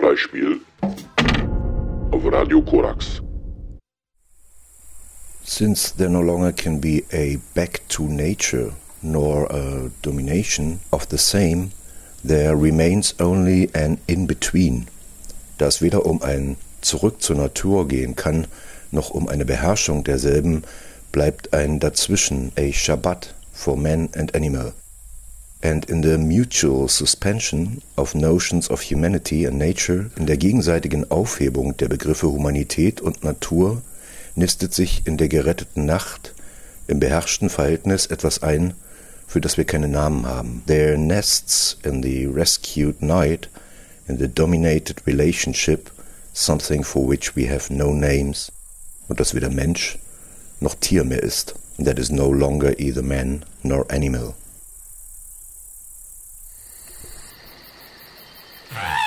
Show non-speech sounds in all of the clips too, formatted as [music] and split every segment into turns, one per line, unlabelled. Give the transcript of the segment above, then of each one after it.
Freispiel auf Radio Korax.
Since there no longer can be a back to nature nor a domination of the same, there remains only an in between. Da es weder um ein Zurück zur Natur gehen kann, noch um eine Beherrschung derselben, bleibt ein Dazwischen, a Shabbat for man and animal. And in the mutual suspension of notions of humanity and nature, in der gegenseitigen Aufhebung der Begriffe Humanität und Natur, nistet sich in der geretteten Nacht, im beherrschten Verhältnis etwas ein, für das wir keine Namen haben. There nests in the rescued night, in the dominated relationship, something for which we have no names, und das weder Mensch noch Tier mehr ist, that is no longer either man nor animal. Ah.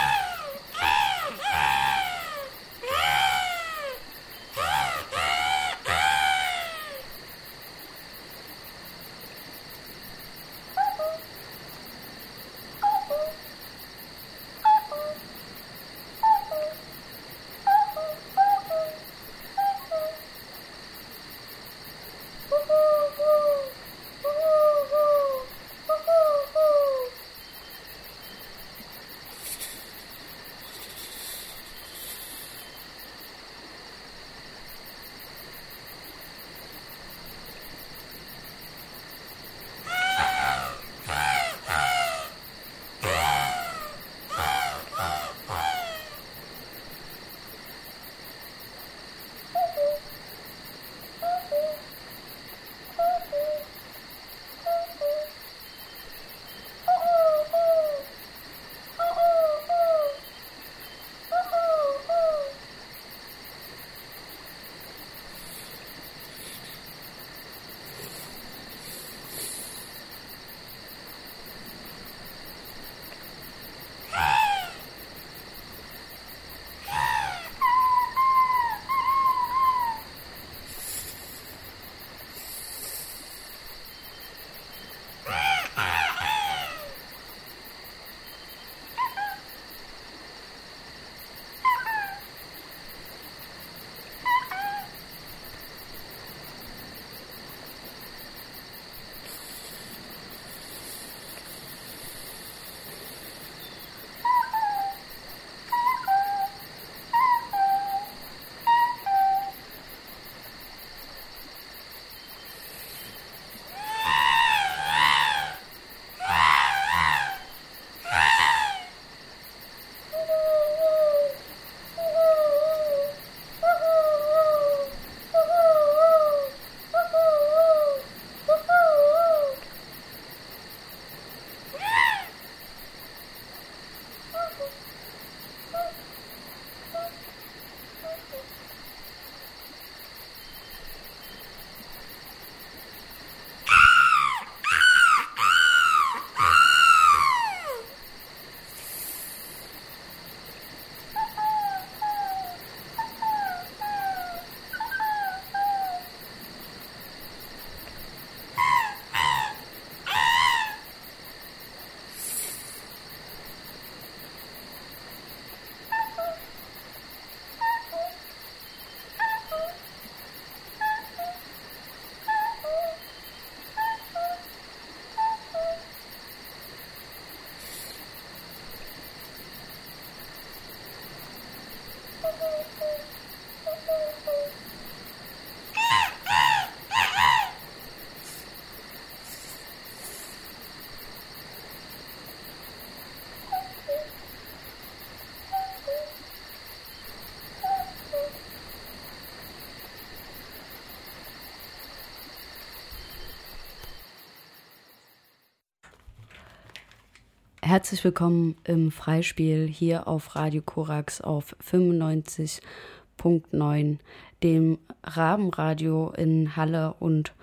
Herzlich willkommen im Freispiel hier auf Radio Korax auf 95.9, dem Rabenradio in Halle und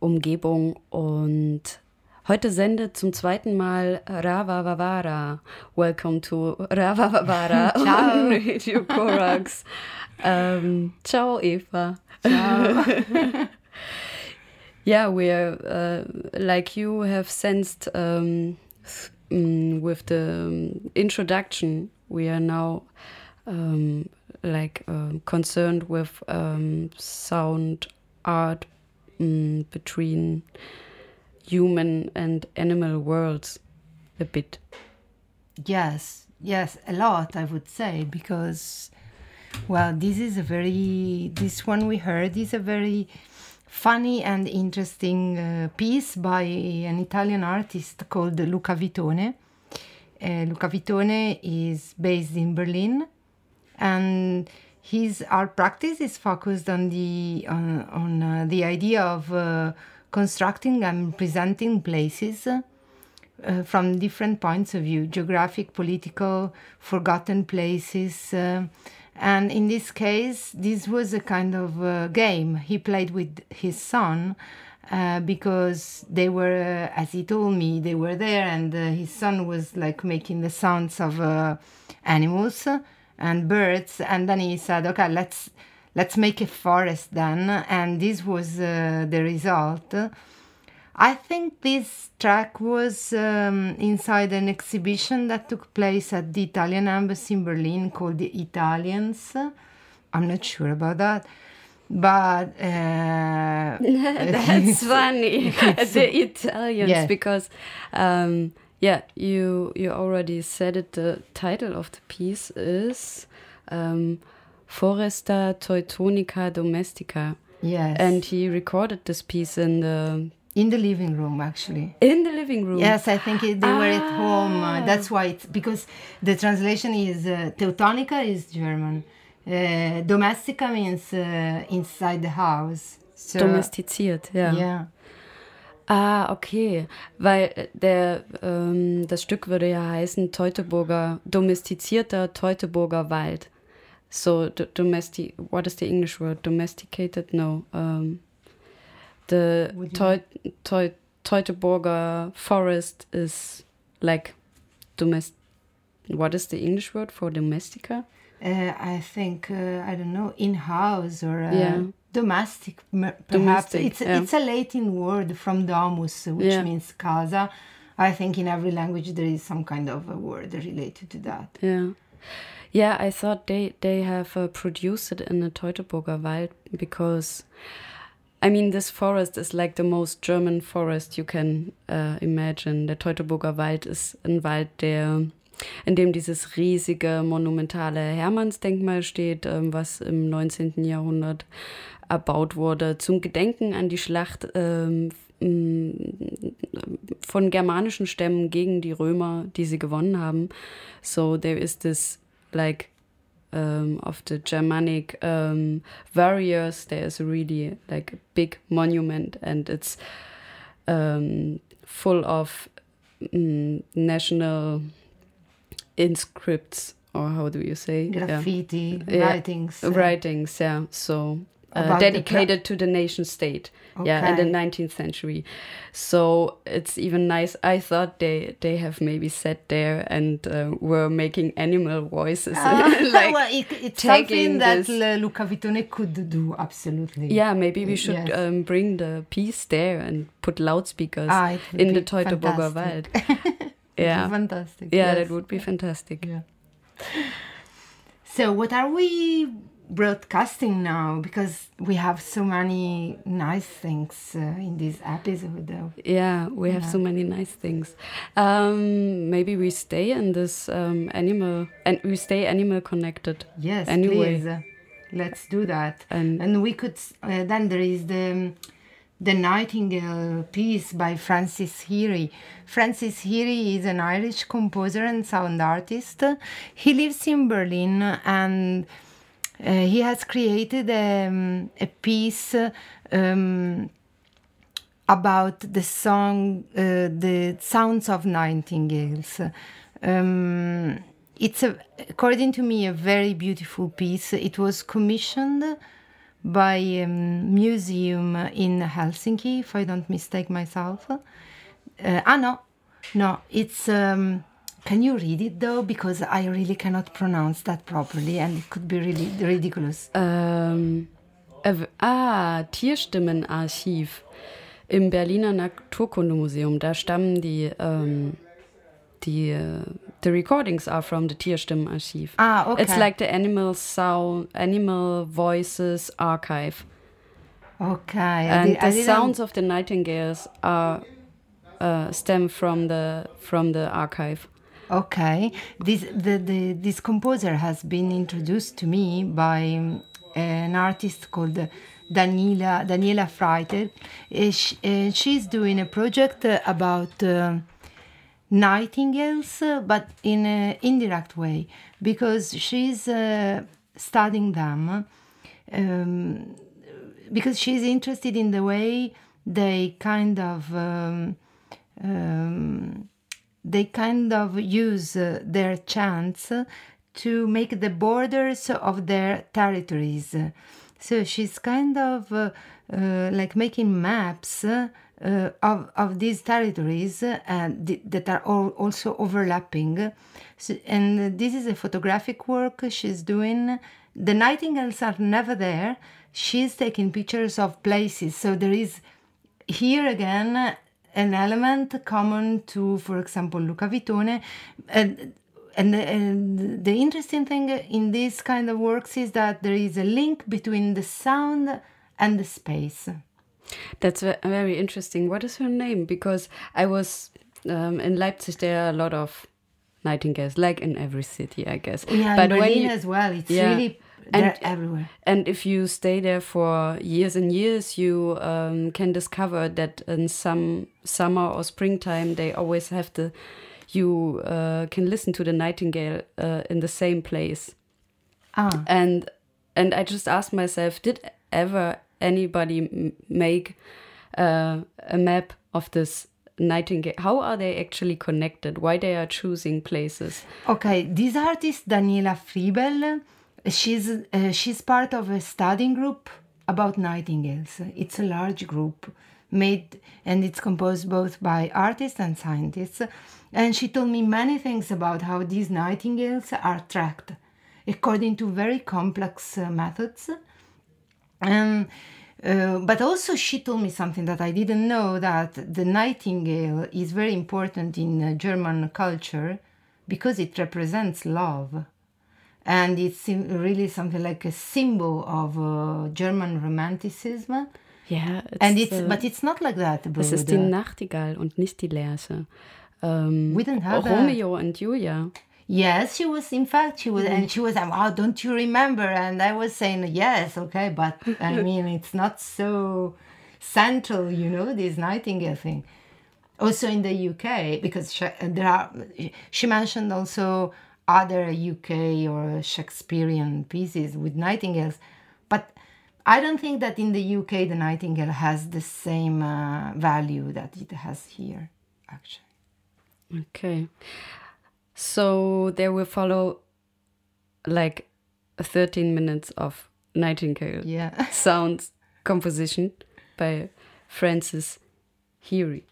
Umgebung. Und heute sendet zum zweiten Mal Rava Vavara. Welcome to Rava Vavara [laughs] on Radio Korax. um, ciao, Eva.
Ciao. [laughs]
yeah, we're uh, like you have sensed. Um, Mm, with the um, introduction we are now um, like uh, concerned with um, sound art um, between human and animal worlds a bit.
Yes, yes, a lot, I would say, because, well, this is a very, this one we heard is a very funny and interesting uh, piece by an Italian artist called Luca Vitone. Uh, Luca Vitone is based in Berlin and his art practice is focused on the on, on uh, the idea of uh, constructing and presenting places uh, from different points of view geographic political forgotten places uh, and in this case this was a kind of uh, game. He played with his son uh, because they were, as he told me, they were there, and his son was like making the sounds of animals and birds. And then he said okay let's let's make a forest then. And this was uh, the result i think this track was um, inside an exhibition that took place at the italian embassy in berlin called the italians i'm not sure about that but uh, [laughs]
that's funny [laughs] [laughs] the italians yes. because um, yeah, you you already said it. The title of the piece is um, Foresta Teutonica Domestica.
Yes,
and he recorded this piece in the
in the living room actually
in the living room
yes i think it, they ah. were at home uh, that's why it's because the translation is uh, teutonica is german uh, domestica means uh, inside the house
so, domestiziert ja
yeah
Ah, okay. Weil äh, der, ähm, das Stück würde ja heißen Teutoburger, domestizierter Teutoburger Wald. So, domestic, what is the English word? Domesticated? No. Um, the Teu Teu Teutoburger forest is like domestic. What is the English word for domestica?
Uh, I think, uh, I don't know, in house or. Uh,
yeah
domestic perhaps domestic, it's yeah. it's a latin word from domus which yeah. means casa i think in every language there is some kind of a word related to that
yeah yeah i thought they they have uh, produced it in the teutoburger wald because I mean, this forest is like the most German forest you can uh, imagine. Der Teutoburger Wald ist ein Wald, der in dem dieses riesige monumentale Hermannsdenkmal steht, ähm, was im 19. Jahrhundert erbaut wurde zum Gedenken an die Schlacht ähm, von germanischen Stämmen gegen die Römer, die sie gewonnen haben. So there is this like um, of the Germanic um, warriors. There is a really like a big monument, and it's um, full of um, national inscripts, or how do you say
graffiti yeah. writings?
Yeah, writings, yeah. So uh, dedicated to the nation state. Okay. Yeah, in the 19th century. So it's even nice. I thought they they have maybe sat there and uh, were making animal voices, uh, [laughs] like
well, it, it's something that Luca Vitone could do. Absolutely.
Yeah, maybe we should yes. um, bring the piece there and put loudspeakers ah, in the Teutoburger Wald. [laughs]
yeah, fantastic.
Yeah, yes. that would be fantastic.
Yeah. So, what are we broadcasting now because we have so many nice things uh, in this episode though.
yeah we have yeah. so many nice things um, maybe we stay in this um, animal and we stay animal connected
yes anyway please. Let's do that and, and we could uh, then there is the the Nightingale piece by Francis Heary. Francis Heary is an Irish composer and sound artist. He lives in Berlin and he has created um, a piece um, about the song, uh, the sounds of nightingales. Um, it's a, according to me, a very beautiful piece. It was commissioned by a um, museum in Helsinki, if I don't mistake myself. Uh, ah, no, no, it's um, can you read it though? Because I really cannot pronounce that properly and it could be really ridiculous.
Ähm, ah, Tierstimmenarchiv im Berliner Naturkundemuseum. Da stammen die, ähm, die äh, the recordings are from the Tierstimmenarchiv.
Ah, okay.
It's like the animal sound, animal voices archive,
Okay.
And
did-
the sounds of the nightingales are uh, stem from the from the archive.
Okay, this the, the this composer has been introduced to me by um, an artist called Daniela Daniela Freiter. Uh, uh, she's doing a project about nightingales, but in an indirect way, because she's studying them. Um, because she's interested in the way they kind of um, um, they kind of use uh, their chants to make the borders of their territories. So she's kind of uh, uh, like making maps uh, of, of these territories and th- that are all also overlapping. So, and this is a photographic work she's doing. The nightingales are never there. She's taking pictures of places. So there is here again an element common to, for example, Luca Vitone. And, and, and the interesting thing in these kind of works is that there is a link between the sound and the space.
That's very interesting. What is her name? Because I was um, in Leipzig. There are a lot of nightingales, like in every city, I guess.
Yeah,
but
in
when
Berlin
you,
as well. It's
Yeah.
really
And-
they're everywhere.
And if you stay there for years and years, you um, can discover that in some summer or springtime, they always have the, you uh, can listen to the nightingale uh, in the same place.
Ah,
And and I just asked myself, did ever anybody m- make uh, a map of this nightingale? How are they actually connected? Why they are choosing places?
Okay, this artist Daniela Friebel, she's uh, she's part of a studying group about nightingales. It's a large group made and it's composed both by artists and scientists. And she told me many things about how these nightingales are tracked according to very complex uh, methods. Um, uh, but also, she told me something that I didn't know that the nightingale is very important in uh, German culture because it represents love. And it's really something like a symbol of uh, German romanticism.
Ja, it's,
And it's,
uh,
but it's not like that,
es ist die
Bruder.
Nachtigall und nicht die Lerche. Um,
We don't have that.
Romeo and Julia.
Yes, she was. In fact, she was, and she was. like, "Wow, don't you remember?" And I was saying, "Yes, okay," but I [laughs] mean, it's not so central, you know, this Nightingale thing. Also in the UK, because she, there are. She mentioned also other UK or Shakespearean pieces with nightingales, but I don't think that in the UK the nightingale has the same uh, value that it has here, actually.
Okay. So there will follow like 13 minutes of nightingale
Yeah. [laughs]
sounds composition by Francis Heary.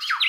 you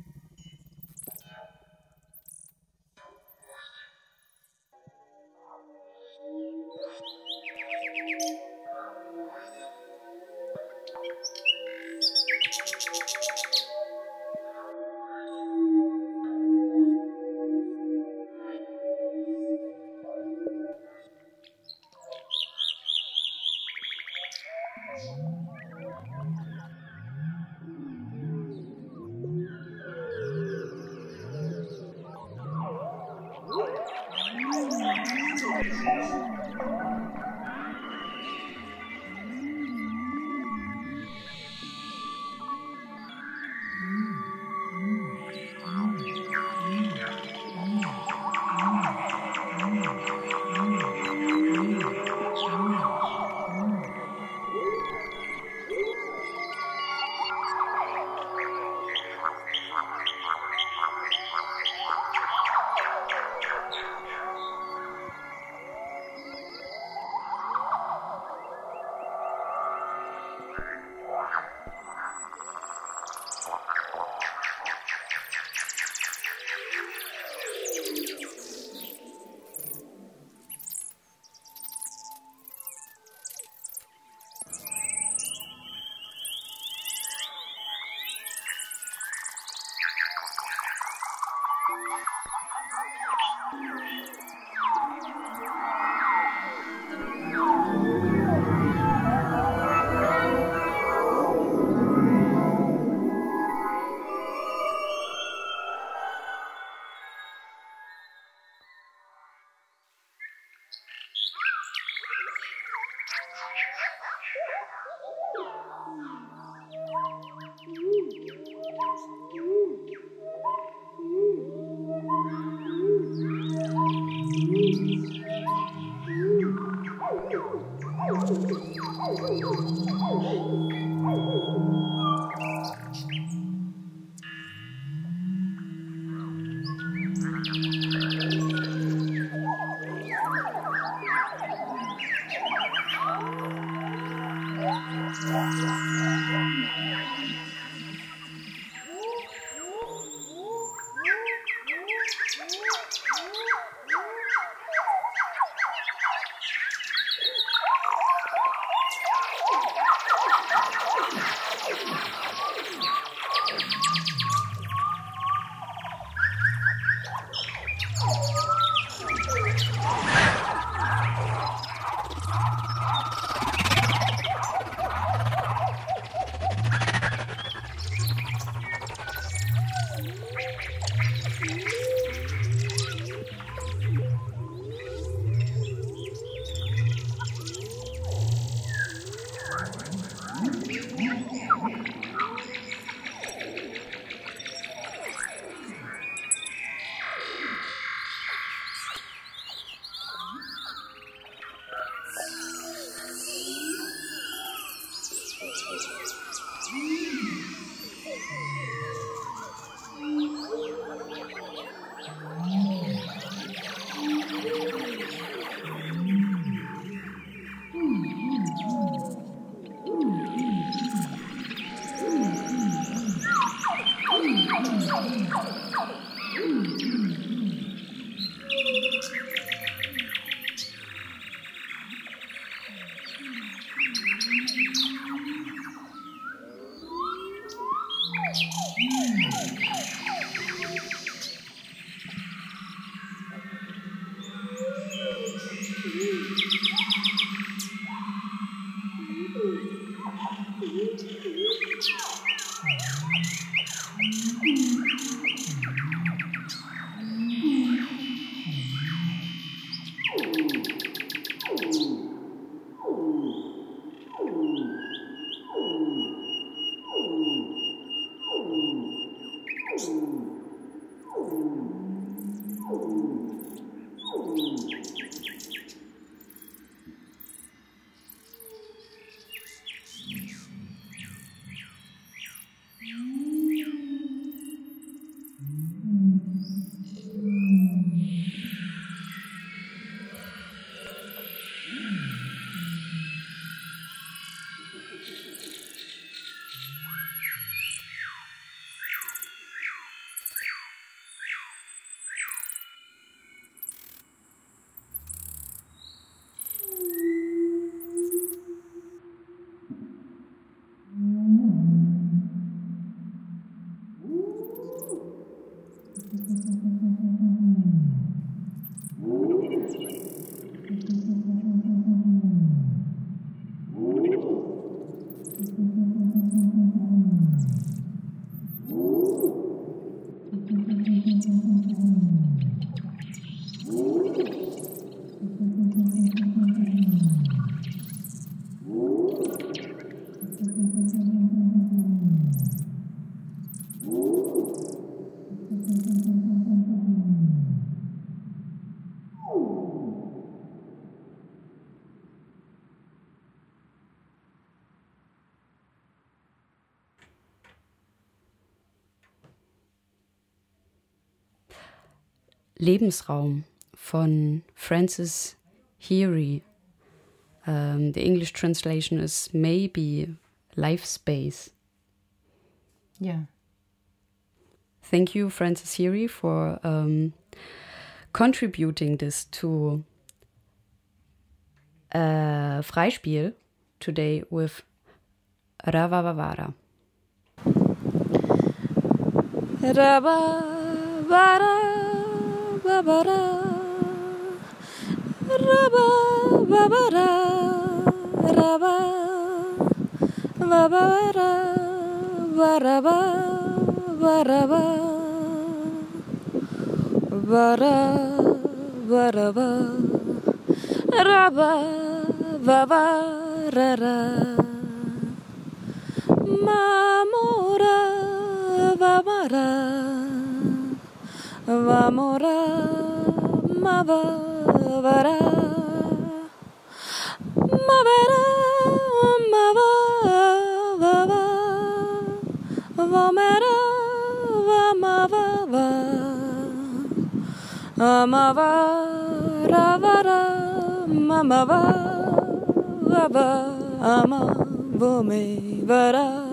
Lebensraum von Francis Heary. Um, the English translation is maybe life space.
Yeah.
Thank you, Francis Heary, for um, contributing this to uh, Freispiel today with Ravavavara.
Ravavara babara raba babara raba babara baraba baraba bara baraba Mavara, Mavara, Mavava, Vamera, Vamavava, Amavara, Vara, Mamava, Vava, Ama, Vome, Vara.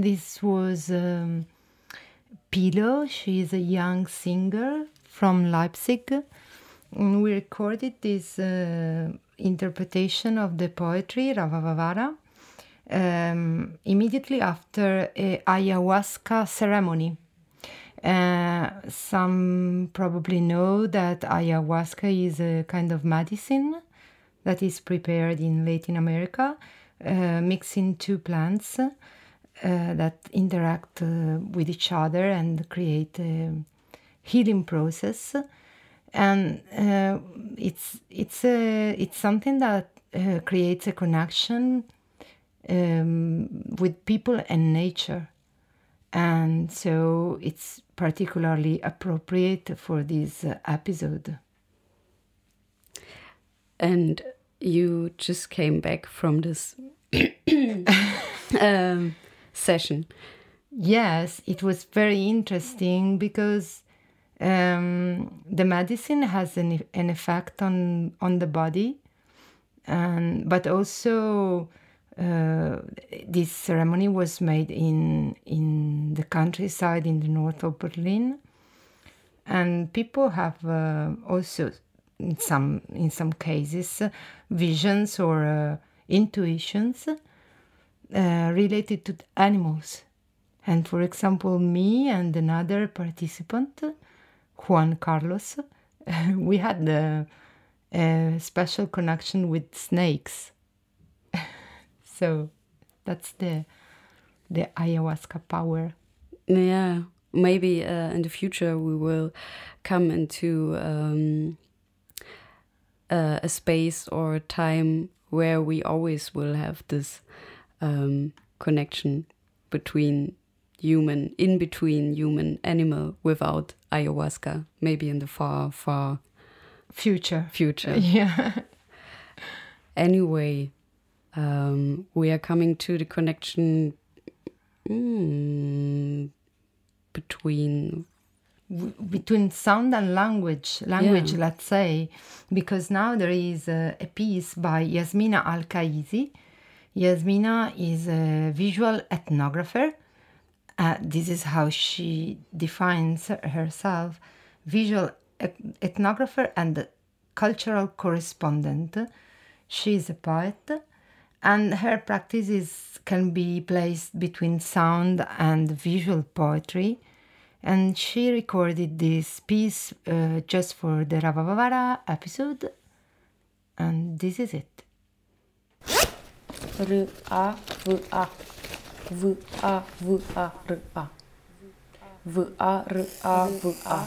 This was um, Pilo. She is a young singer from Leipzig. And we recorded this uh, interpretation of the poetry Ravavavara um, immediately after ayahuasca ceremony. Uh, some probably know that ayahuasca is a kind of medicine that is prepared in Latin America, uh, mixing two plants uh, that interact uh, with each other and create a healing process. And uh, it's it's a it's something that uh, creates a connection um, with people and nature, and so it's particularly appropriate for this uh, episode.
And you just came back from this [coughs] um, session.
Yes, it was very interesting because um, the medicine has an, an effect on on the body, and but also uh, this ceremony was made in in the countryside in the north of Berlin, and people have uh, also in some in some cases visions or uh, intuitions uh, related to animals. And for example, me and another participant, Juan Carlos, [laughs] we had a, a special connection with snakes. [laughs] so that's the the ayahuasca power.
Yeah, maybe uh, in the future we will come into um, uh, a space or a time where we always will have this um, connection between human, in between human animal without ayahuasca, maybe in the far, far
Future.
future. [laughs]
Yeah.
Anyway, um, we are coming to the connection mm, between
between sound and language language
Yeah.
let's say because now there is a, a piece by Jasmina Al-Qaisi Jasmina is a visual ethnographer. Uh, this is how she defines herself. Visual ethnographer and cultural correspondent. She is a poet. And her practice is, can be placed between sound and visual poetry. And she recorded this piece uh, just for the Ravavavara episode. And this is it
R A V A V A V A R A V A R A V A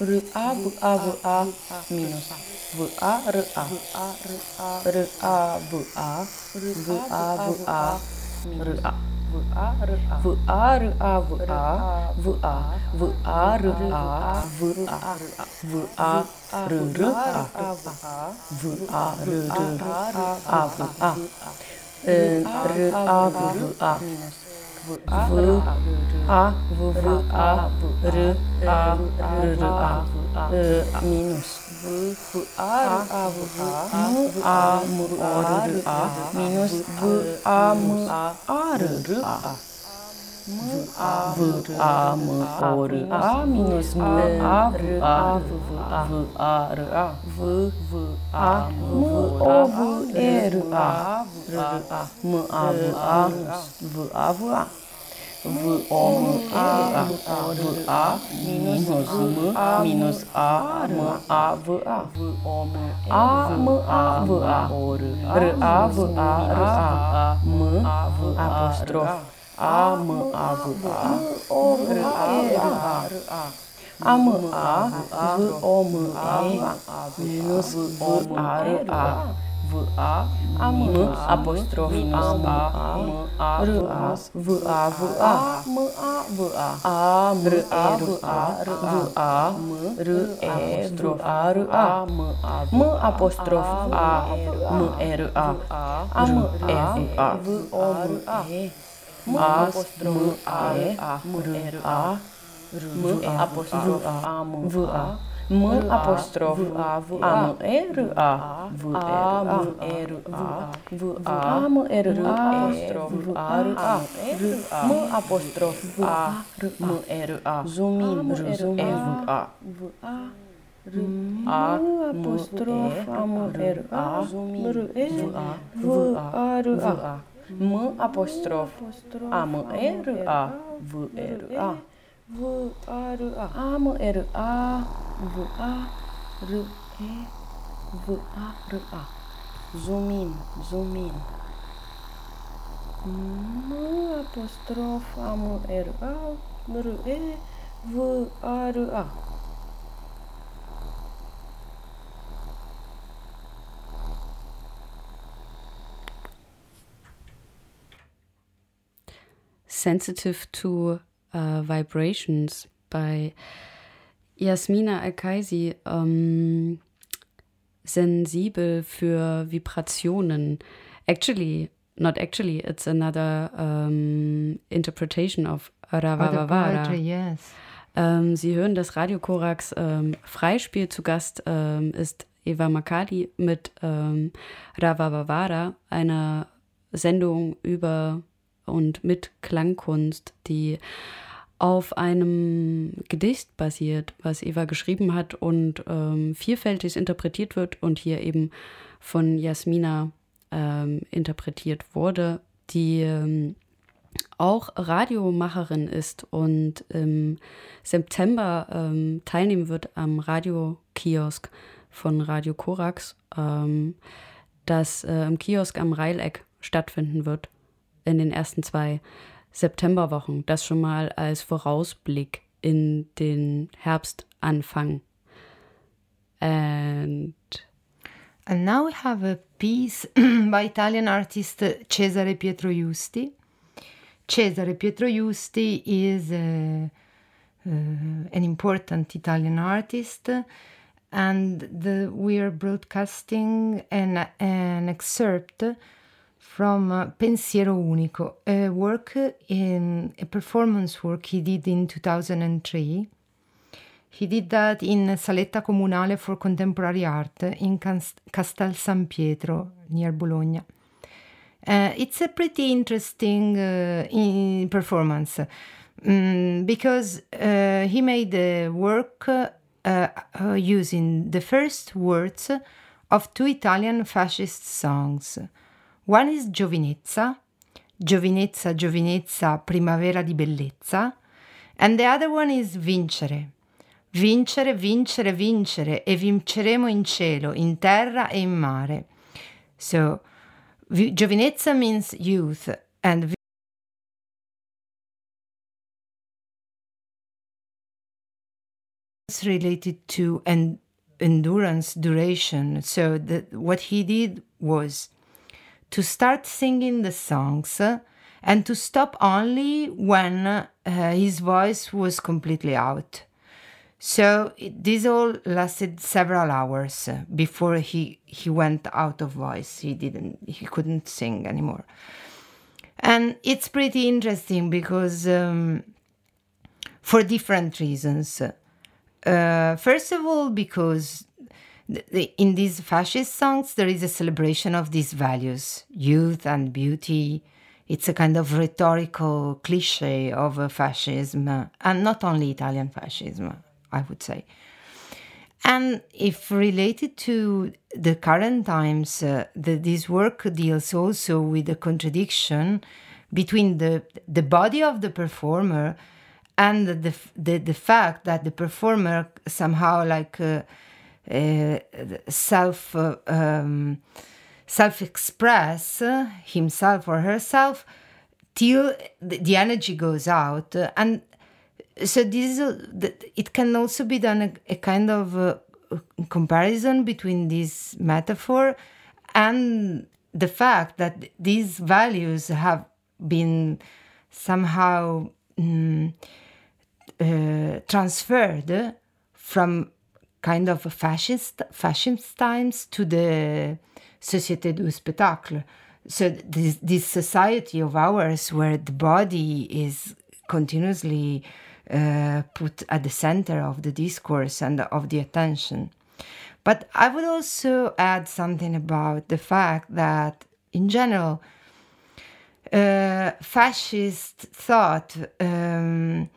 R V A V minus V R A R V A V A V A V A R A V R A V A R A V A V A V A R A V A V A R R A V A R A V A R A V A V A V A V V A R A R A E minus V A A V A M A M O R A minus V A M A R A V A M O R A minus M A V A V A R A V V A M O V E R A R A M A V A V A V A V O M A V A minus M minus A M A V A. V O M A M A V A R A V A R A M A V apostrophe A M A V A O V E R A A M A V O M E minus V O R A v a m apostrof a m a m a r a v a v a. M a v a. A m r a v a r a m r e v a r a. M a m apostrof a m r a. A m e v a. V o m e. M apostrof a m r a. M apostrof a m v a M apostrof A V A M R A V A M R A V A M R A apostrof A R A M apostrof A M R A R E V A V A A apostrof A M R A R E V A V A R A M apostrof A M R A V R A V A R A A M R A V A R E V A R A Zoom in, zoom in. M apostrof E A
Sensitive to uh, Vibrations by Jasmina Al-Kaisi. Ähm, sensibel für Vibrationen. Actually, not actually, it's another um, interpretation of Ravavavara.
yes.
Ähm, Sie hören das Radio Korax ähm, Freispiel. Zu Gast ähm, ist Eva Makali mit ähm, Ravavavara, einer Sendung über und mit Klangkunst, die auf einem Gedicht basiert, was Eva geschrieben hat und ähm, vielfältig interpretiert wird und hier eben von Jasmina ähm, interpretiert wurde, die ähm, auch Radiomacherin ist und im September ähm, teilnehmen wird am Radiokiosk von Radio Korax, ähm, das äh, im Kiosk am Reileck stattfinden wird in den ersten zwei Septemberwochen. Das schon mal als Vorausblick in den Herbstanfang. And
And now we have a piece [clears throat] by Italian artist Cesare Pietro Justi. Cesare Pietro Justi is uh, uh, an important Italian artist, and the, we are broadcasting an, an excerpt from uh, Pensiero Unico, a work in a performance work he did in 2003. He did that in Saletta Comunale for Contemporary Art in Castel San Pietro near Bologna. Uh, it's a pretty interesting uh, in performance um, because uh, he made the work uh, uh, using the first words of two Italian fascist songs. One is Giovinezza, Giovinezza, Giovinezza, Primavera di bellezza, and the other one is Vincere. Vincere, vincere, vincere, e vinceremo in cielo, in terra e in mare. So, Giovinezza means youth, and it's related to en- endurance, duration. So, what he did was to start singing the songs and to stop only when uh, his voice was completely out. So this all lasted several hours before he he went out of voice. He didn't he couldn't sing anymore. And it's pretty interesting because um, for different reasons. Uh, first of all, because in these fascist songs there is a celebration of these values, youth and beauty. It's a kind of rhetorical cliche of fascism, and not only Italian fascism. I would say. And if related to the current times, uh, the, this work deals also with the contradiction between the, the body of the performer and the, the, the fact that the performer somehow like uh, self uh, um, self express himself or herself till the, energy goes out. And so this is it can also be done a, a kind of uh, comparison between this metaphor and the fact that these values have been somehow mm, uh, transferred from kind of fascist fascist times to the société du spectacle. So this this society of ours, where the body is continuously uh, put at the center of the discourse and of the attention. But I would also add something about the fact that, in general, uh, fascist thought. Um,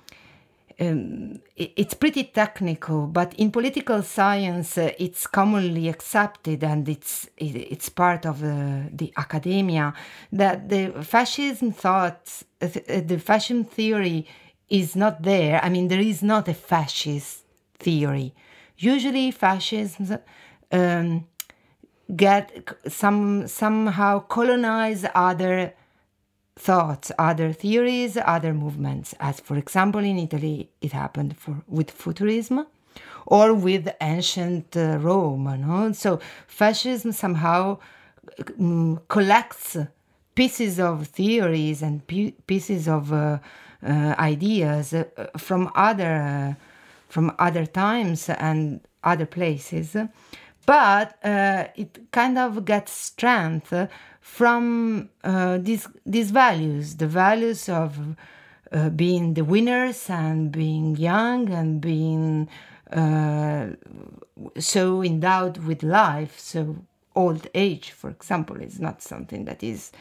um, it's pretty technical, but in political science, uh, it's commonly accepted and it's it's part of uh, the academia that the fascism thought, uh, the fascism theory is not there. I mean, there is not a fascist theory. Usually, fascism um, get some somehow colonize other thoughts, other theories, other movements. As for example, in Italy, it happened for with Futurism, or with ancient uh, Rome. No? So fascism somehow um, collects pieces of theories and pieces of uh, uh, ideas uh, from other uh, from other times and other places, but it kind of gets strength from these these values, the values of uh, being the winners and being young and being uh, so endowed with life. So old age, for example, is not something that is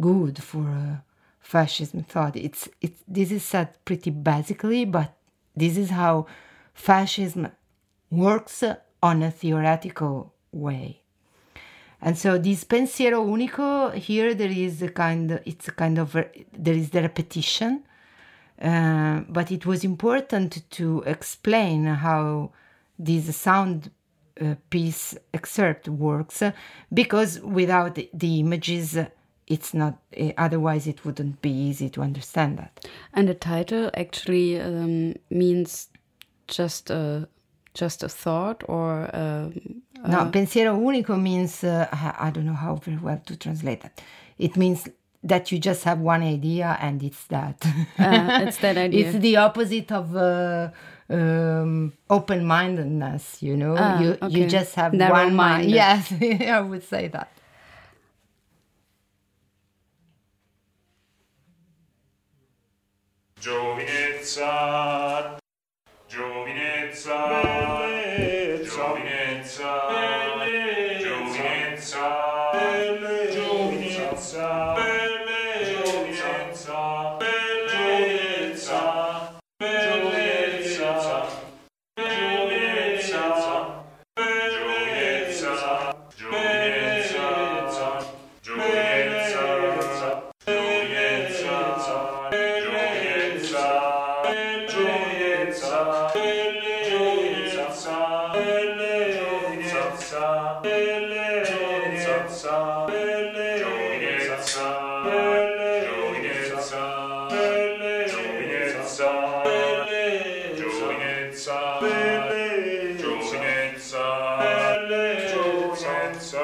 good for uh, fascism thought. It's it's this is said pretty basically, but this is how fascism works on a theoretical way. And so this pensiero unico here there is a kind of, it's a kind of there is the repetition, uh, but it was important to explain how this sound uh, piece excerpt works because without the images it's not eh, otherwise it wouldn't be easy to understand that.
And the title actually um, means just a just a thought or uh,
no pensiero unico means uh, i don't know how very well to translate that. It means that you just have one idea and it's that.
Uh, it's that [laughs] idea.
It's the opposite of uh, um, open-mindedness you know? Ah, you okay. you just have
Narrow
one
mind.
yes [laughs] i would say that.
Giovinezza, giovinezza, bellezza, giovinezza,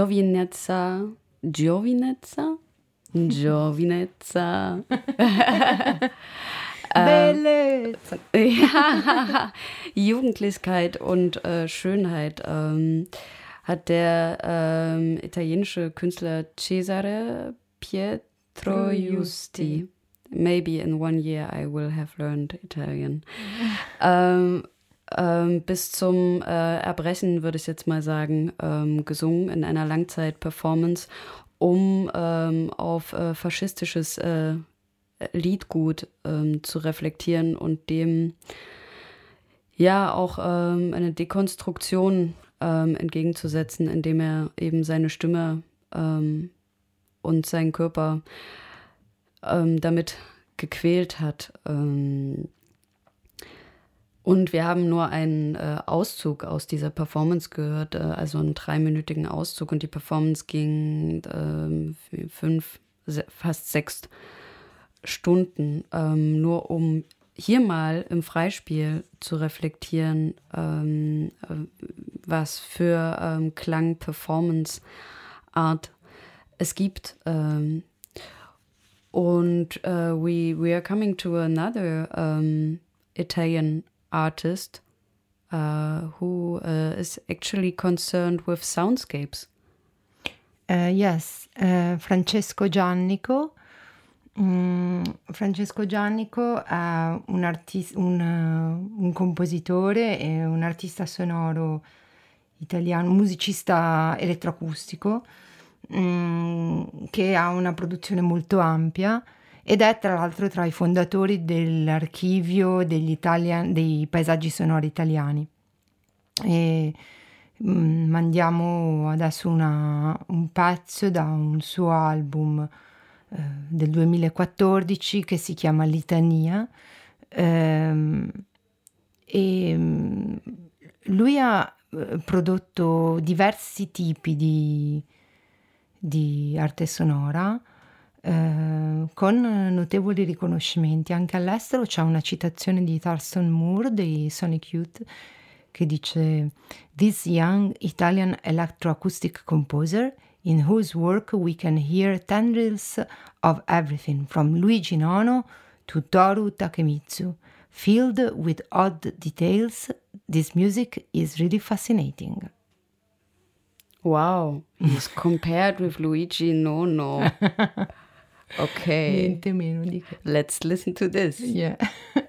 Giovinezza, Giovinezza, Giovinezza. [laughs]
Bellezza.
ja, [laughs] Jugendlichkeit und äh, Schönheit ähm, hat der ähm, italienische Künstler Cesare Pietro Giusti. Maybe in one year I will have learned Italian. ähm, ähm, bis zum äh, Erbrechen, würde ich jetzt mal sagen, ähm, gesungen in einer Langzeit-Performance, um ähm, auf äh, faschistisches äh, Liedgut ähm, zu reflektieren und dem ja auch ähm, eine Dekonstruktion ähm, entgegenzusetzen, indem er eben seine Stimme und seinen Körper damit gequält hat. Ähm, und wir haben nur einen äh, Auszug aus dieser Performance gehört, äh, also einen dreiminütigen Auszug. Und die Performance ging äh, fünf, se fast sechs Stunden, ähm, nur um hier mal im Freispiel zu reflektieren, ähm, äh, was für ähm, Klang, Performance, Art es gibt. Ähm, und uh, we, we are coming to another um, Italian artist uh, who uh, is actually concerned with soundscapes.
yes, Francesco Giannico. Mm, Francesco Giannico è un, artista, un, un compositore e un artista sonoro italiano, musicista elettroacustico mm, che ha una produzione molto ampia ed è tra l'altro tra i fondatori dell'archivio Italian, dei paesaggi sonori italiani. E mm, mandiamo adesso una, un pezzo da un suo album eh, del 2014 che si chiama Litania. Ehm, e mm, lui ha eh, prodotto diversi tipi di, di arte sonora eh, con notevoli riconoscimenti. Anche all'estero c'è una citazione di Thurston Moore dei Sonic Youth che dice This young Italian electroacoustic composer in whose work we can hear tendrils of everything from Luigi Nono to Toru Takemitsu. Filled with odd details, this music is really fascinating.
Wow, he's compared with Luigi Nono. [laughs] Okay.
Niente meno di che.
Let's listen to this.
Yeah. [laughs]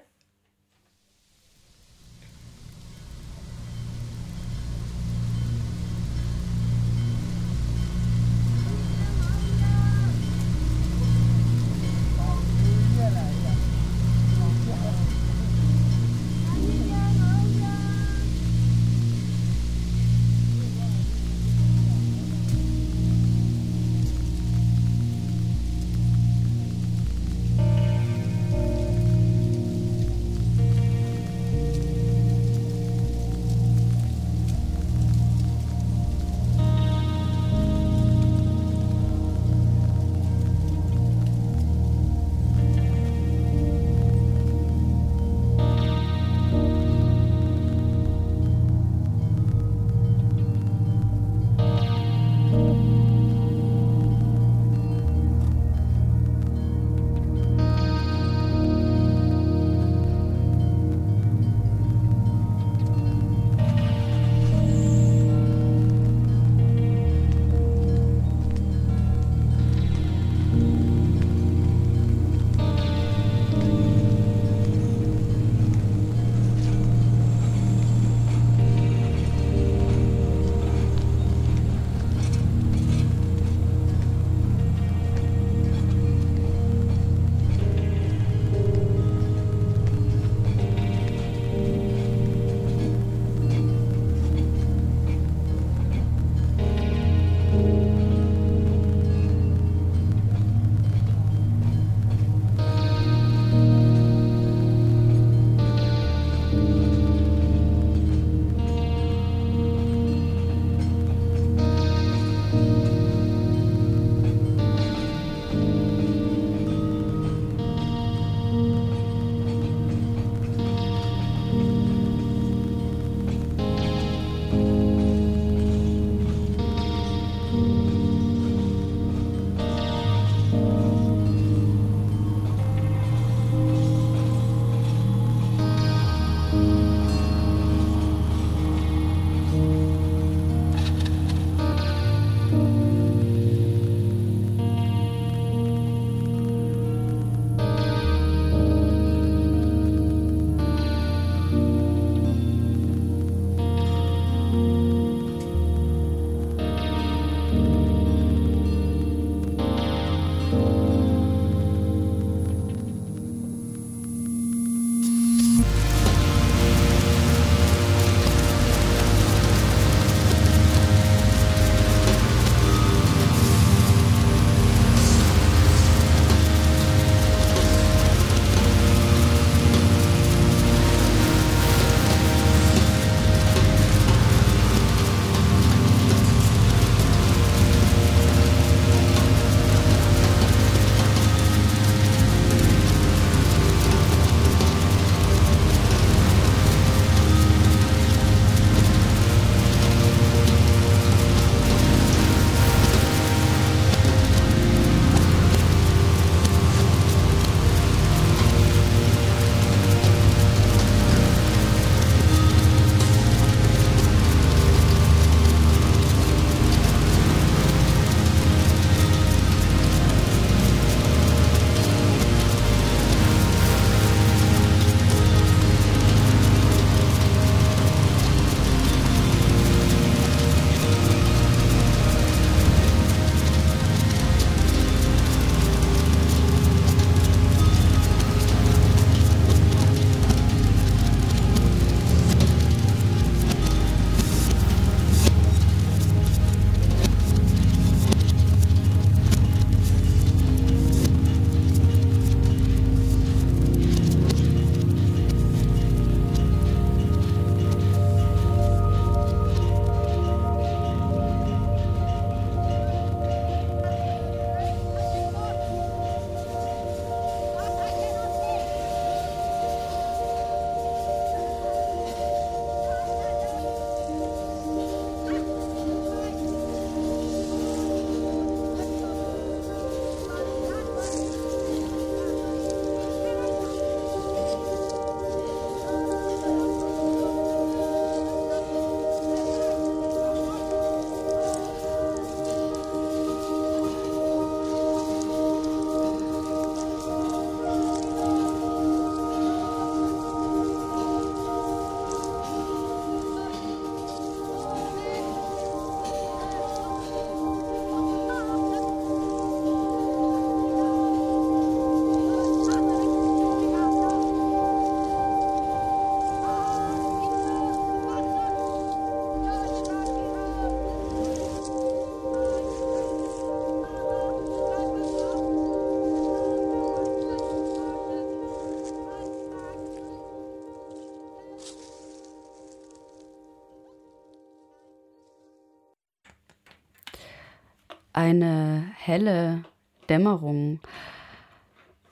eine helle Dämmerung.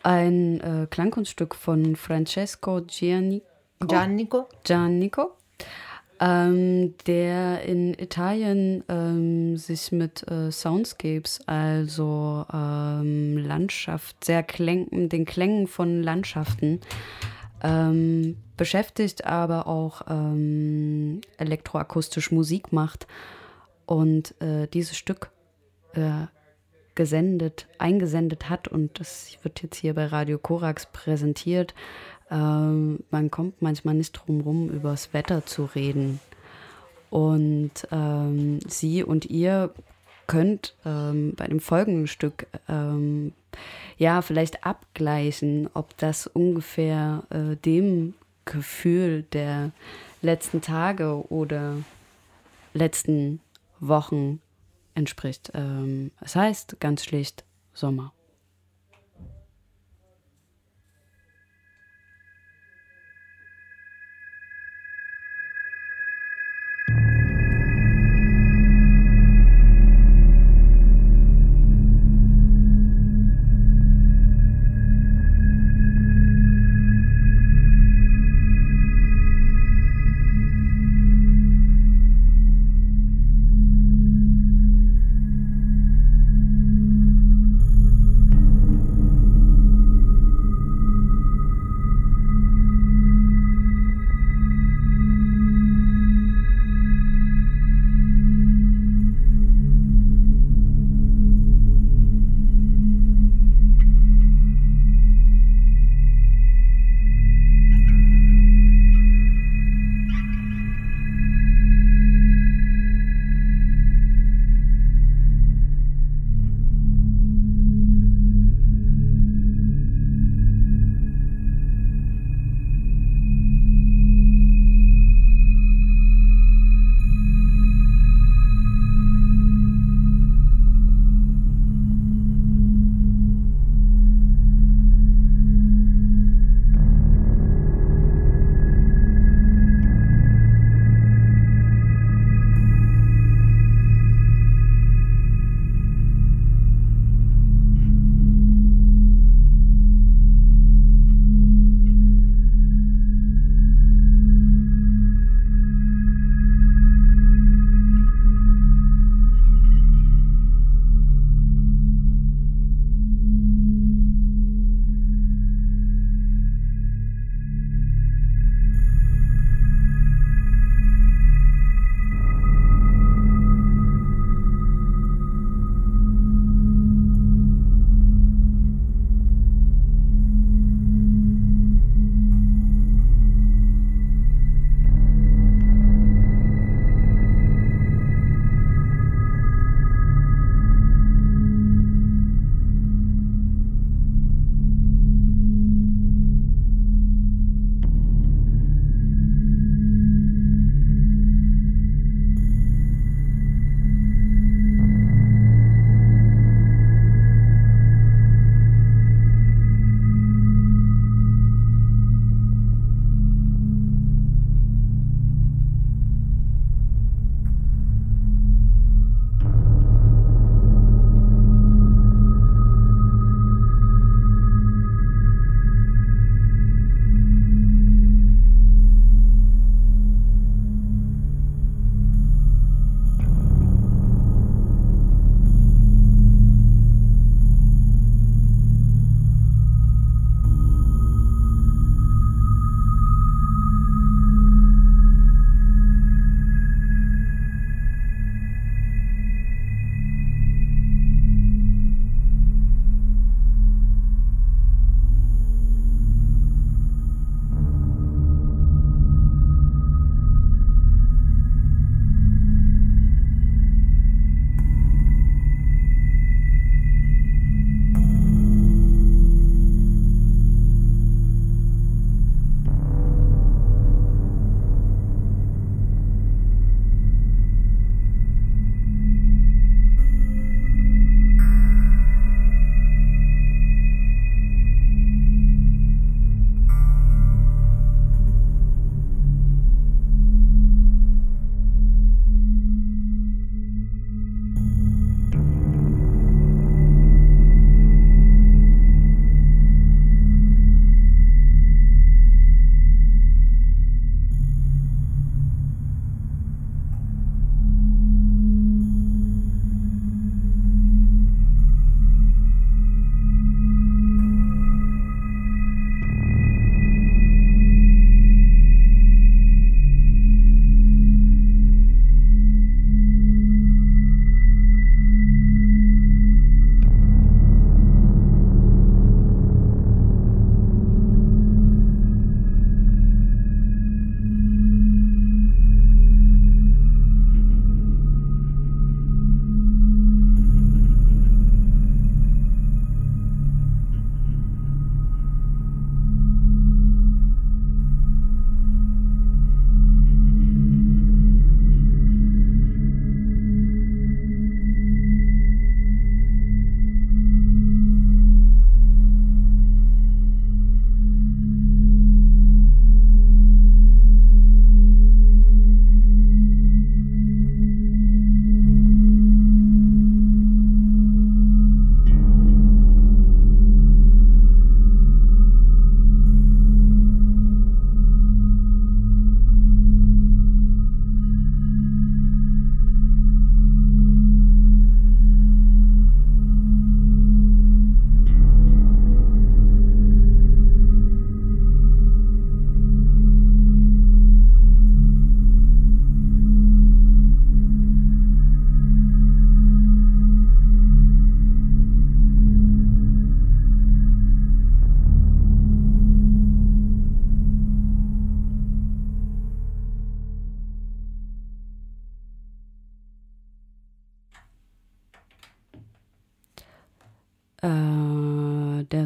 Ein äh, Klangkunststück von Francesco Giannico.
Giannico?
Giannico ähm, der in Italien ähm, sich mit äh, Soundscapes, also ähm, Landschaft, sehr Kläng, den Klängen von Landschaften ähm, beschäftigt, aber auch ähm, elektroakustisch Musik macht und äh, dieses Stück äh, gesendet, eingesendet hat und das wird jetzt hier bei Radio Korax präsentiert. Ähm, man kommt manchmal nicht drum rum, über das Wetter zu reden. Und ähm, sie und ihr könnt ähm, bei dem folgenden Stück ähm, ja vielleicht abgleichen, ob das ungefähr äh, dem Gefühl der letzten Tage oder letzten Wochen entspricht. Ähm, es heißt ganz schlicht Sommer.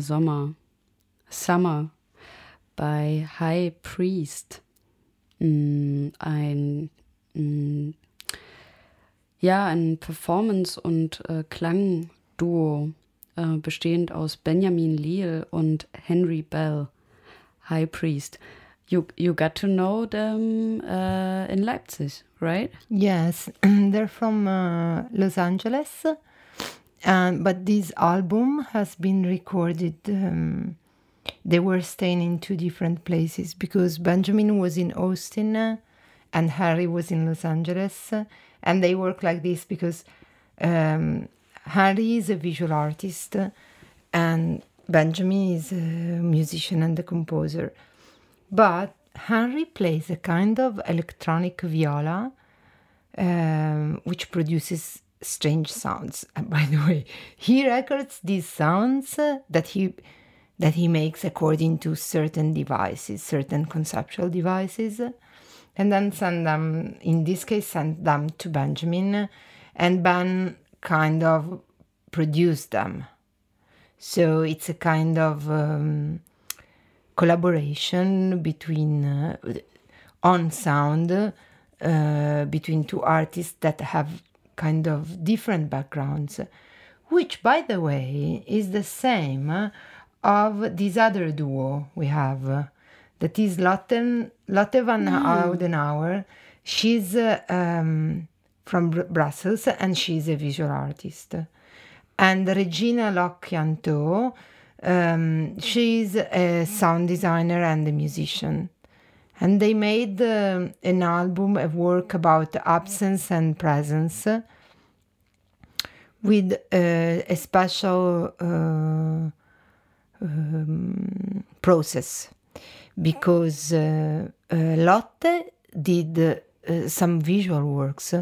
Sommer, Summer bei High Priest. Mm, ein, mm, ja, ein Performance- und äh, Klangduo, äh, bestehend aus Benjamin Leal und Henry Bell, High Priest. You, you got to know them uh, in Leipzig, right?
Yes, [clears throat] they're from uh, Los Angeles, um, but this album has been recorded. Um, they were staying in two different places because Benjamin was in Austin uh, and Harry was in Los Angeles, uh, and they work like this because um, Harry is a visual artist uh, and Benjamin is a musician and a composer. But Harry plays a kind of electronic viola um, which produces strange sounds. [laughs] And by the way, he records these sounds uh, that he that he makes according to certain devices, certain conceptual devices, and then send them. In this case, send them to Benjamin, and Ben kind of produced them. So it's a kind of um, collaboration between uh, on sound uh, between two artists that have kind of different backgrounds, which, by the way, is the same of this other duo we have. that is Lotte, Lotte van Oudenauer. She's uh, um, from Br- Brussels and she's a visual artist. And Regina Locchianto, um, she's a sound designer and a musician. And they made um an album, a work about absence and presence uh, with uh, a special uh, um, process because uh, uh, Lotte did uh, some visual works.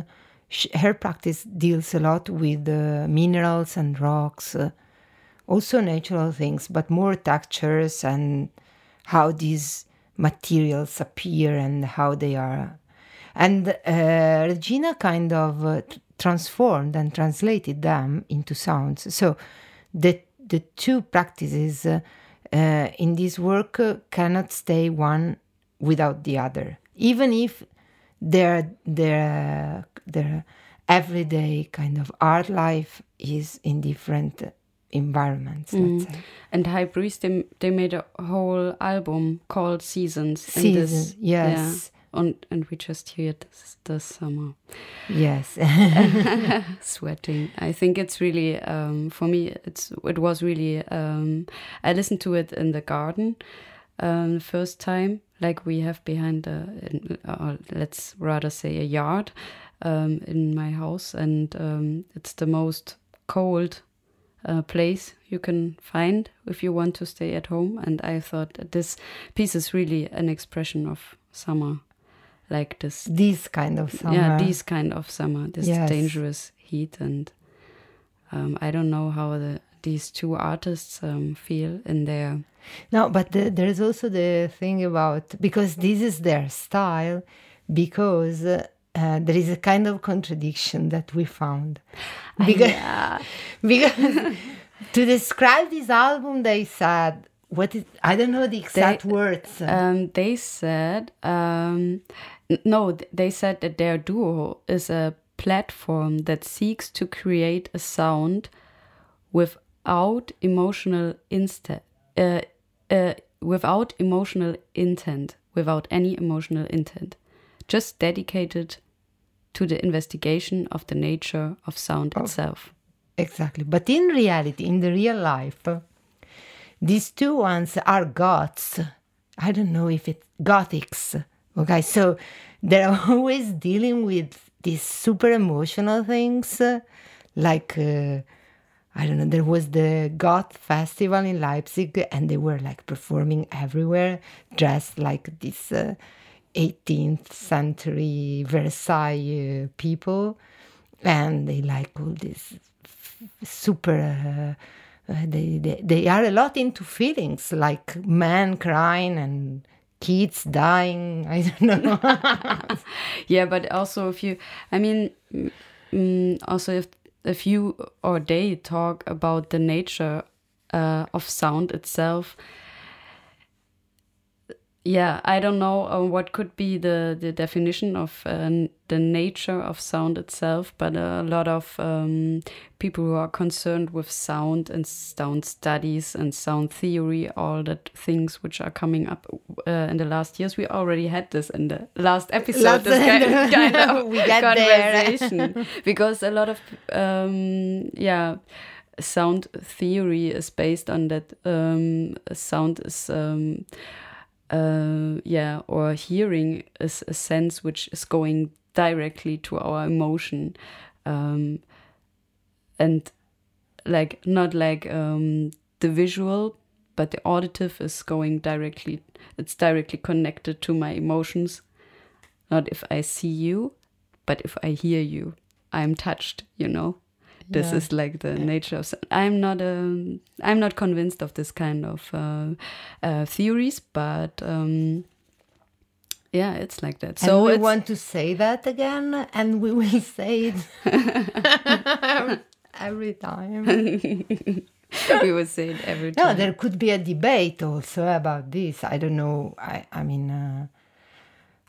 Sh- her practice deals a lot with uh, minerals and rocks, uh, also natural things, but more textures and how these materials appear and how they are. And uh, Regina kind of uh, transformed and translated them into sounds. So the the two practices uh, uh, in this work uh, cannot stay one without the other, even if their their their everyday kind of art life is in different environments. Let's.
And High Priest, they, they made a whole album called Seasons.
Seasons, yes.
Yeah. And, and we just hear it this, this summer.
Yes. [laughs] [laughs]
Sweating. I think it's really, um, for me, it's it was really, um, I listened to it in the garden um, first time, like we have behind the, in, uh, let's rather say a yard um, in my house. And um, it's the most cold uh, place you can find if you want to stay at home. And I thought that this piece is really an expression of summer, like this.
this kind of summer.
Yeah, these kind of summer, this
Yes.
dangerous heat, and um, I don't know how the these two artists um, feel in their.
No, but the, there is also the thing about because this is their style, because uh, there is a kind of contradiction that we found. Because, [laughs] because to describe this album, they said, what is, I don't know the exact words.
Um, they said um, no, they said that their duo is a platform that seeks to create a sound without emotional insta- uh, uh, without emotional intent, without any emotional intent, just dedicated to the investigation of the nature of sound itself.
Exactly. But in reality, in the real life, these two ones are gods. I don't know if it's gothics. Okay, so they're [laughs] always dealing with these super emotional things. like, uh, I don't know, there was the Goth festival in Leipzig and they were like performing everywhere, dressed like this uh, 18th century Versailles uh, people. And they like all this super uh, uh, they, they they are a lot into feelings like men crying and kids dying [laughs] i don't know [laughs]
yeah but also if you i mean mm, mm, also if if you or they talk about the nature uh, of sound itself, yeah, I don't know uh, what could be the, the definition of uh, the nature of sound itself, but a lot of um, people who are concerned with sound and sound studies and sound theory, all that things which are coming up uh, in the last years. We already had this in the last episode. This kind, kind of
We get there.
conversation [laughs] because a lot of um, yeah sound theory is based on that um, sound is um, uh, yeah or hearing is a sense which is going directly to our emotion um, and like not like um, the visual but the auditive is going directly it's directly connected to my emotions. Not if i see you but if i hear you i'm touched you know this
Yeah.
is like the nature of i'm not um, i'm not convinced of this kind of uh, uh, theories but um, yeah it's like that
and
so
we
it's,
want to say that again, and we will [laughs] say it [laughs] every time. [laughs]
we will say it every time.
No, there could be a debate also about this. I don't know. I, I mean, uh,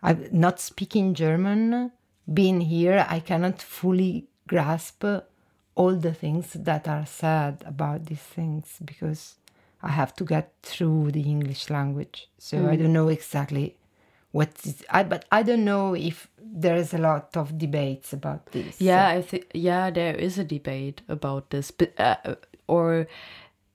I'm not speaking German. Being here, I cannot fully grasp all the things that are said about these things because I have to get through the English language. So I don't know exactly what is. I but I don't know if there is a lot of debates about this.
Yeah, I think yeah, there is a debate about this, but uh, or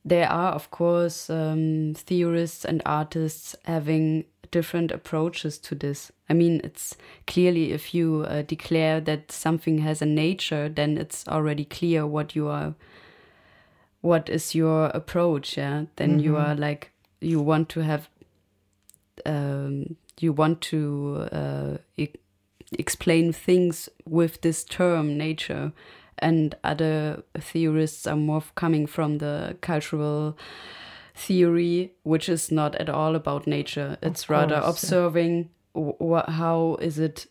there are of course um, theorists and artists having different approaches to this. I mean, it's clearly if you uh, declare that something has a nature, then it's already clear what you are, what is your approach. Yeah, then you are like you want to have, um, you want to uh, e- explain things with this term nature and other theorists are more coming from the cultural theory which is not at all about nature it's rather
course.
observing wh- how is it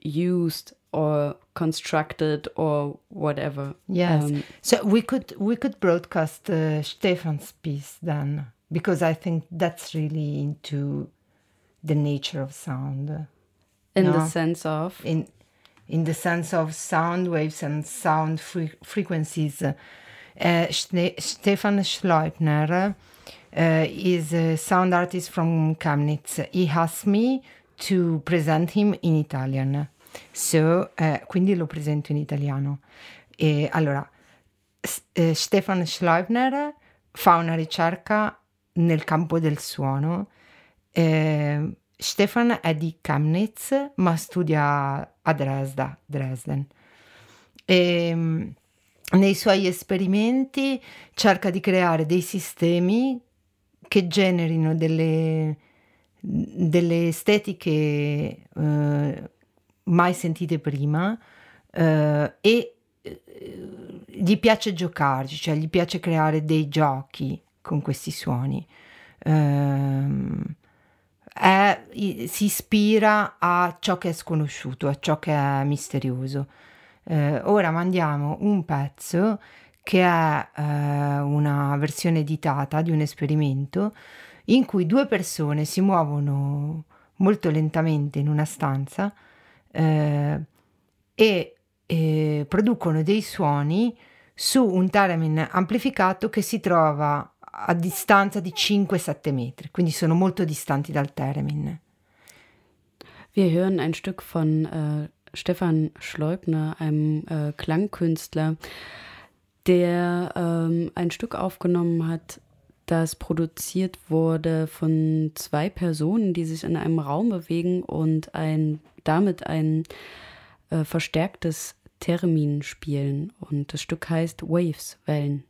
used or constructed or whatever
Yes.
Um,
so we could we could broadcast uh, Stefan's piece then because I think that's really into the nature of sound
in
No.
the sense of
in in the sense of sound waves and sound fre- frequencies. Uh, Ste- Stefan Schleupner uh, is a sound artist from Chemnitz. He asked me to present him in Italian. So, eh, quindi lo presento in italiano. E, allora, S- eh, Stefan Schleubner fa una ricerca nel campo del suono. Eh, Stefan è di Chemnitz, ma studia a Dresda, Dresden. E, mm, nei suoi esperimenti cerca di creare dei sistemi che generino delle, delle estetiche eh, mai sentite prima eh, e eh, gli piace giocarci, cioè gli piace creare dei giochi con questi suoni. Ehm, è- si ispira a ciò che è sconosciuto, a ciò che è misterioso. Eh, ora mandiamo un pezzo che è eh, una versione editata di un esperimento in cui due persone si muovono molto lentamente in una stanza eh, e eh, producono dei suoni su un theremin amplificato che si trova a distanza di 5-7 metri, quindi sono molto distanti dal theremin.
Wir hören ein Stück von äh, Stefan Schleubner, einem äh, Klangkünstler, der ähm, ein Stück aufgenommen hat, das produziert wurde von zwei Personen, die sich in einem Raum bewegen und ein, damit ein äh, verstärktes Termin spielen. Und das Stück heißt Waves, Wellen.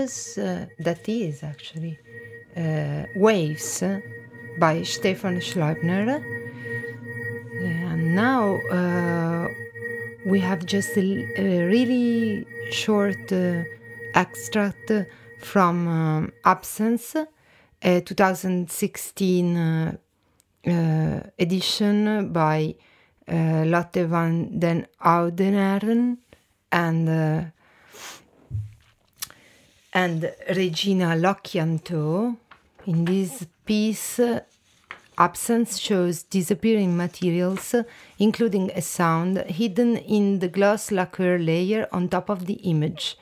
Was uh, that is actually uh, Waves by Stefan Schleubner. And now uh, we have just a, a really short uh, extract from um, Absence, a 2016 uh, uh, edition by uh, Lotte van den Oudenaren and uh, and Regina Lochianto. In this piece, Absence shows disappearing materials, including a sound hidden in the gloss lacquer layer on top of the image.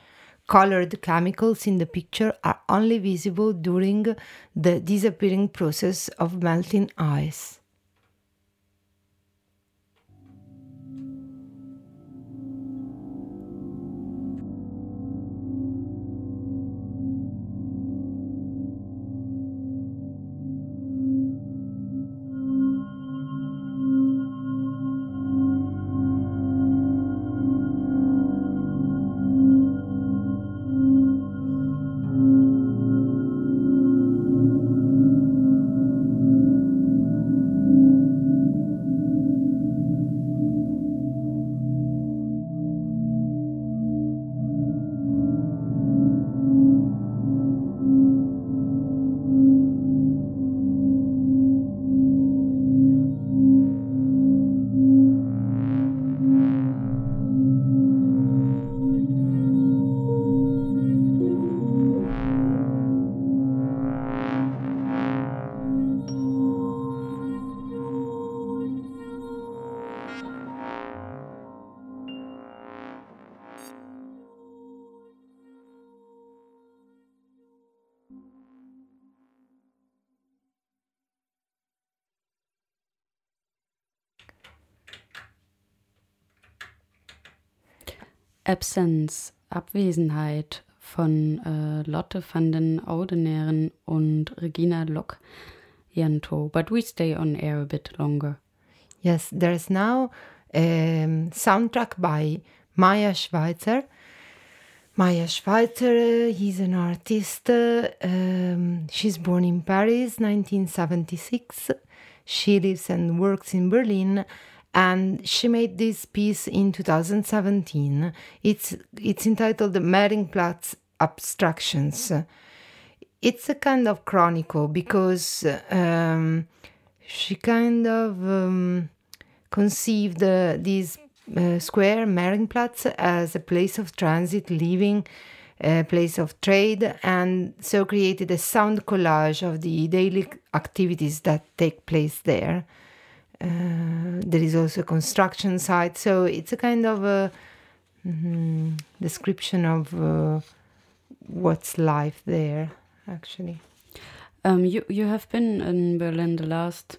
Colored chemicals in the picture are only visible during the disappearing process of melting ice.
Absence, Abwesenheit von äh, Lotte van den Oudenaren und Regina Lock-Janto. But we stay on air a bit longer.
Yes, there's now a soundtrack by Maya Schweizer. Maya Schweizer, he's an artist. Um, she's born in Paris, 1976. She lives and works in Berlin, and she made this piece in 2017. It's it's entitled Mehringplatz Abstractions. It's a kind of chronicle because um, she kind of um, conceived uh, this uh, square Mehringplatz as a place of transit, living, a place of trade, and so created a sound collage of the daily activities that take place there. Uh, there is also a construction site, so it's a kind of a mhm, description of uh, what's life there, actually.
Um, you you have been in Berlin the last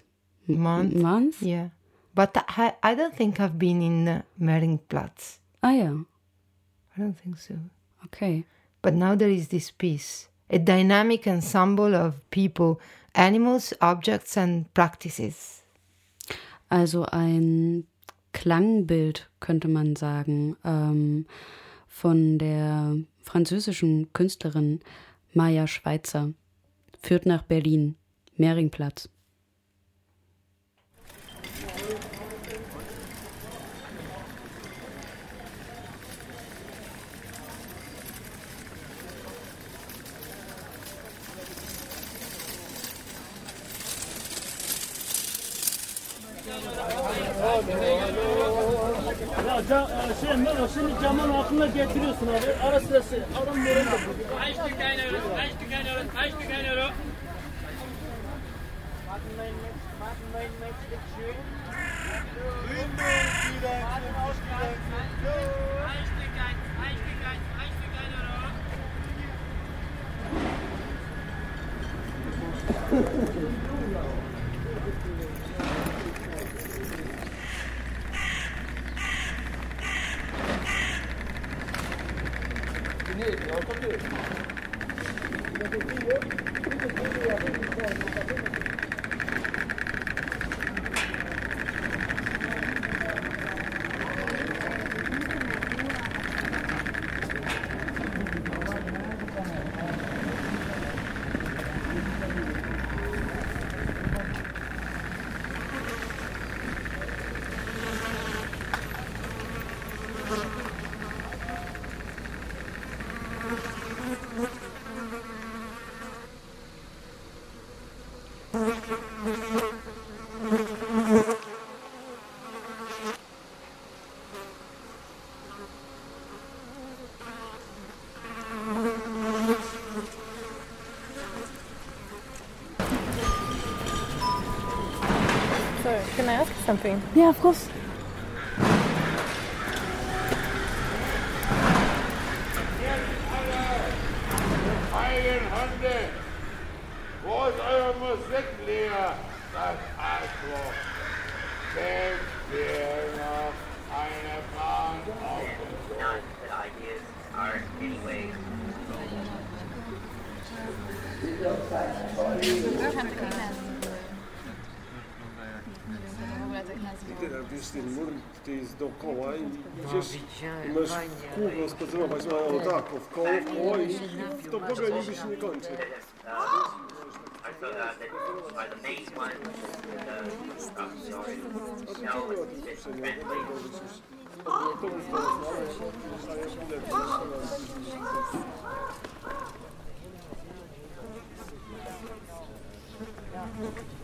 m-
Month.
month?
Yeah, but I, I don't think I've been in uh, Mehringplatz.
Ah yeah.
I don't think so.
Okay.
But now there is this piece, a dynamic ensemble of people, animals, objects, and practices.
Also ein Klangbild könnte man sagen ähm, von der französischen Künstlerin Maya Schweitzer. Führt nach Berlin, Mehringplatz.
Ya ca, e, şey mi o şimdi camın aklına getiriyorsun abi. Ara sırası şey, adam
verin. Kaç dükkan euro? Kaç dükkan euro? Kaç dükkan euro?
Thank you. かける。Something?
Yeah, of course.
Ty jest dookoła i i możesz w kółko spacerować, no tak, w koło, w koło i to w ogóle nigdy się nie kończy.
I saw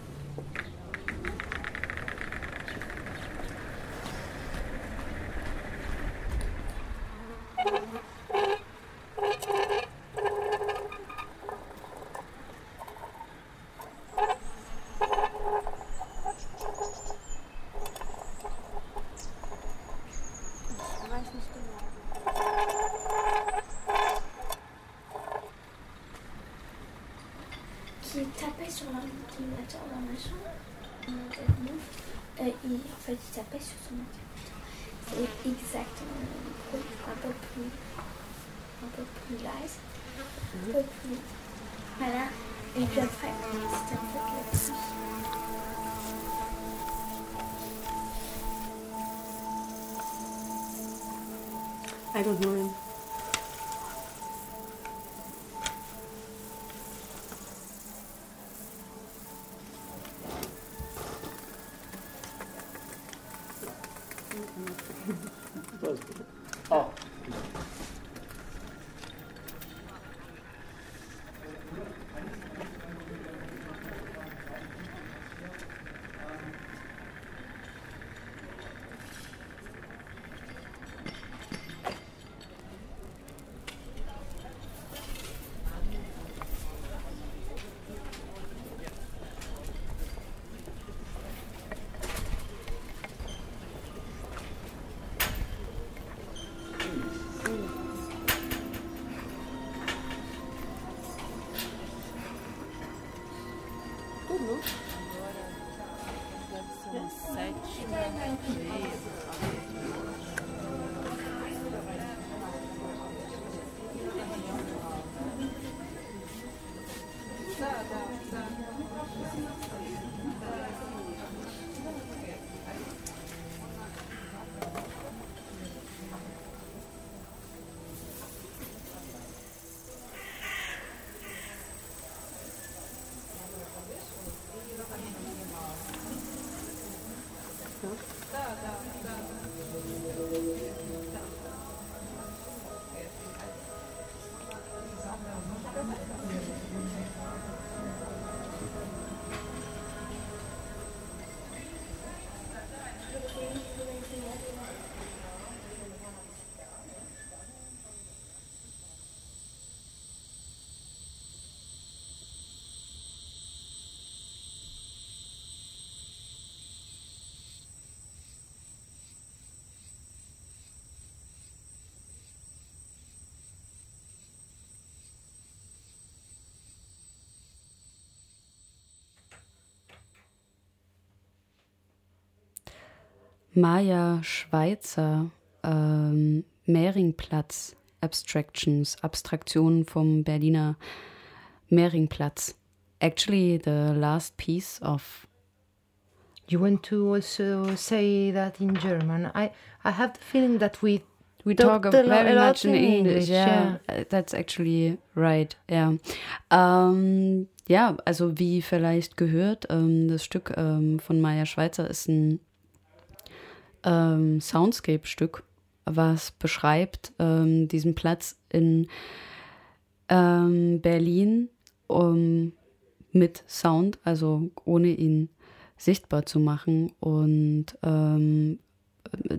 Maja Schweizer, ähm, Mehringplatz, Abstractions, Abstraktionen vom Berliner Mehringplatz. Actually, the last piece of.
You want to also say that in German? I, I have the feeling that we
We talk
lo-
very much in English. Yeah, uh, that's actually right. Yeah. Ähm, ja, also wie vielleicht gehört, ähm, das Stück ähm, von Maya Schweizer ist ein ähm, Soundscape-Stück, was beschreibt ähm, diesen Platz in ähm, Berlin um, mit Sound, also ohne ihn sichtbar zu machen. Und ähm,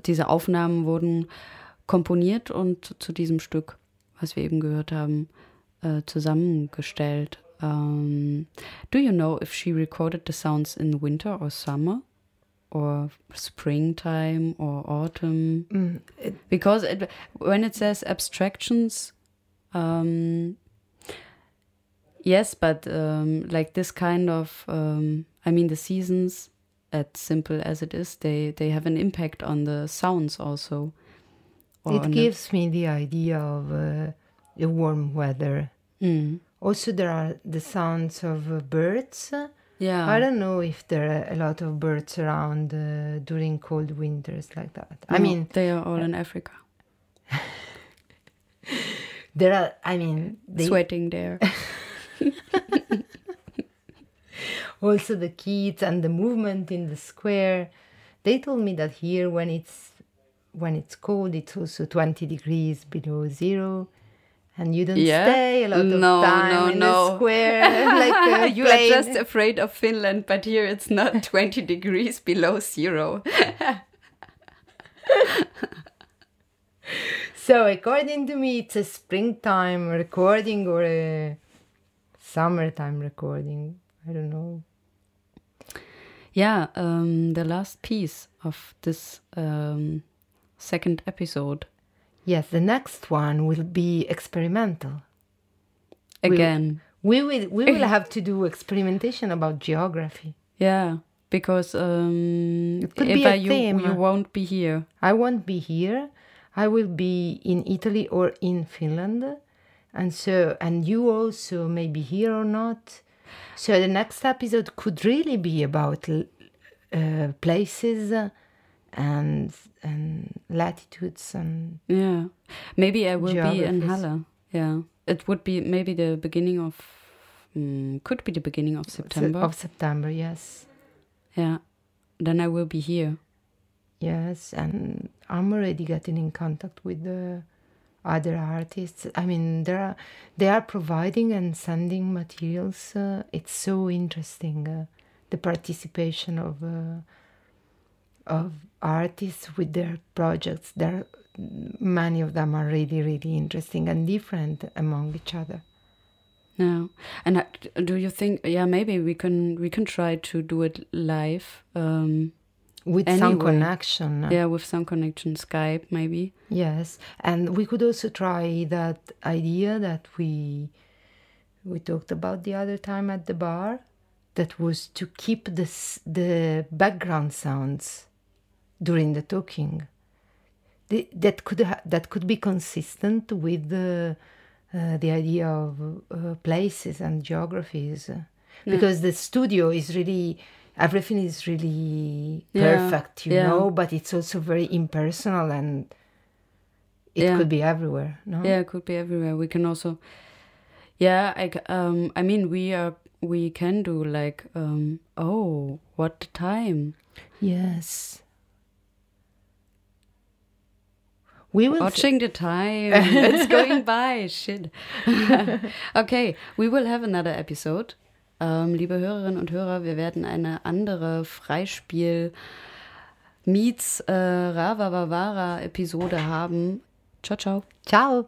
diese Aufnahmen wurden komponiert und zu diesem Stück, was wir eben gehört haben, äh, zusammengestellt. Um, do you know if she recorded the sounds in winter or summer? Or springtime or autumn
Mm,
because it, when it says abstractions um yes but um like this kind of um i mean the seasons as simple as it is they they have an impact on the sounds also
it gives me the idea of uh, the warm weather.
Mm.
Also, there are the sounds of uh, birds.
Yeah.
I don't know if there are a lot of birds around uh, during cold winters like that. I mean,
they are all in africa [laughs]
there are. I mean, they,
sweating there [laughs]
also the kids and the movement in the square. They told me that here, when it's when it's cold, it's also twenty degrees below zero, and you don't
Yeah?
stay a lot of
No,
time
no,
in
no.
the square. [laughs] like
you
plane.
are just afraid of Finland, but here it's not [laughs] 20 degrees below zero. [laughs]
So, according to me, it's a springtime recording or a summertime recording. I don't know.
yeah, um, the last piece of this um, second episode.
Yes, the next one will be experimental.
Again.
we will we will [laughs] have to do experimentation about geography.
Yeah, because um,
It could be a
you,
theme.
you won't be here.
I won't be here. I will be in Italy or in Finland, and so and you also may be here or not. So the next episode could really be about uh, places and and latitudes and
Yeah, maybe I will be in. Halle. Yeah, it would be maybe the beginning of, mm, could be the beginning of September.
of September. Yes,
yeah, then I will be here.
yes, and I'm already getting in contact with the other artists. I mean, there are they are providing and sending materials. Uh, it's so interesting uh, the participation of uh, of artists with their projects. There, many of them are really really interesting and different among each other.
Yeah, and uh, do you think? Yeah, maybe we can we can try to do it live. Um,
With some connection.
Yeah, with some connection, Skype maybe.
Yes, and we could also try that idea that we we talked about the other time at the bar. That was to keep the the background sounds during the talking. The, that could ha- that could be consistent with the uh, the idea of uh, places and geographies,
Yeah.
because the studio is really everything is really
Yeah,
perfect, you
yeah.
know, but it's also very impersonal and it could be everywhere. No,
Yeah, it could be everywhere. We can also, yeah. I um. I mean, we are we can do like um. Oh, what time?
Yes. We will
Watching the time. [laughs] it's going by. Shit. [laughs] okay, we will have another episode. Ähm, liebe Hörerinnen und Hörer, wir werden eine andere Freispiel meets äh, Rava Vavara Episode haben. Ciao, ciao.
Ciao.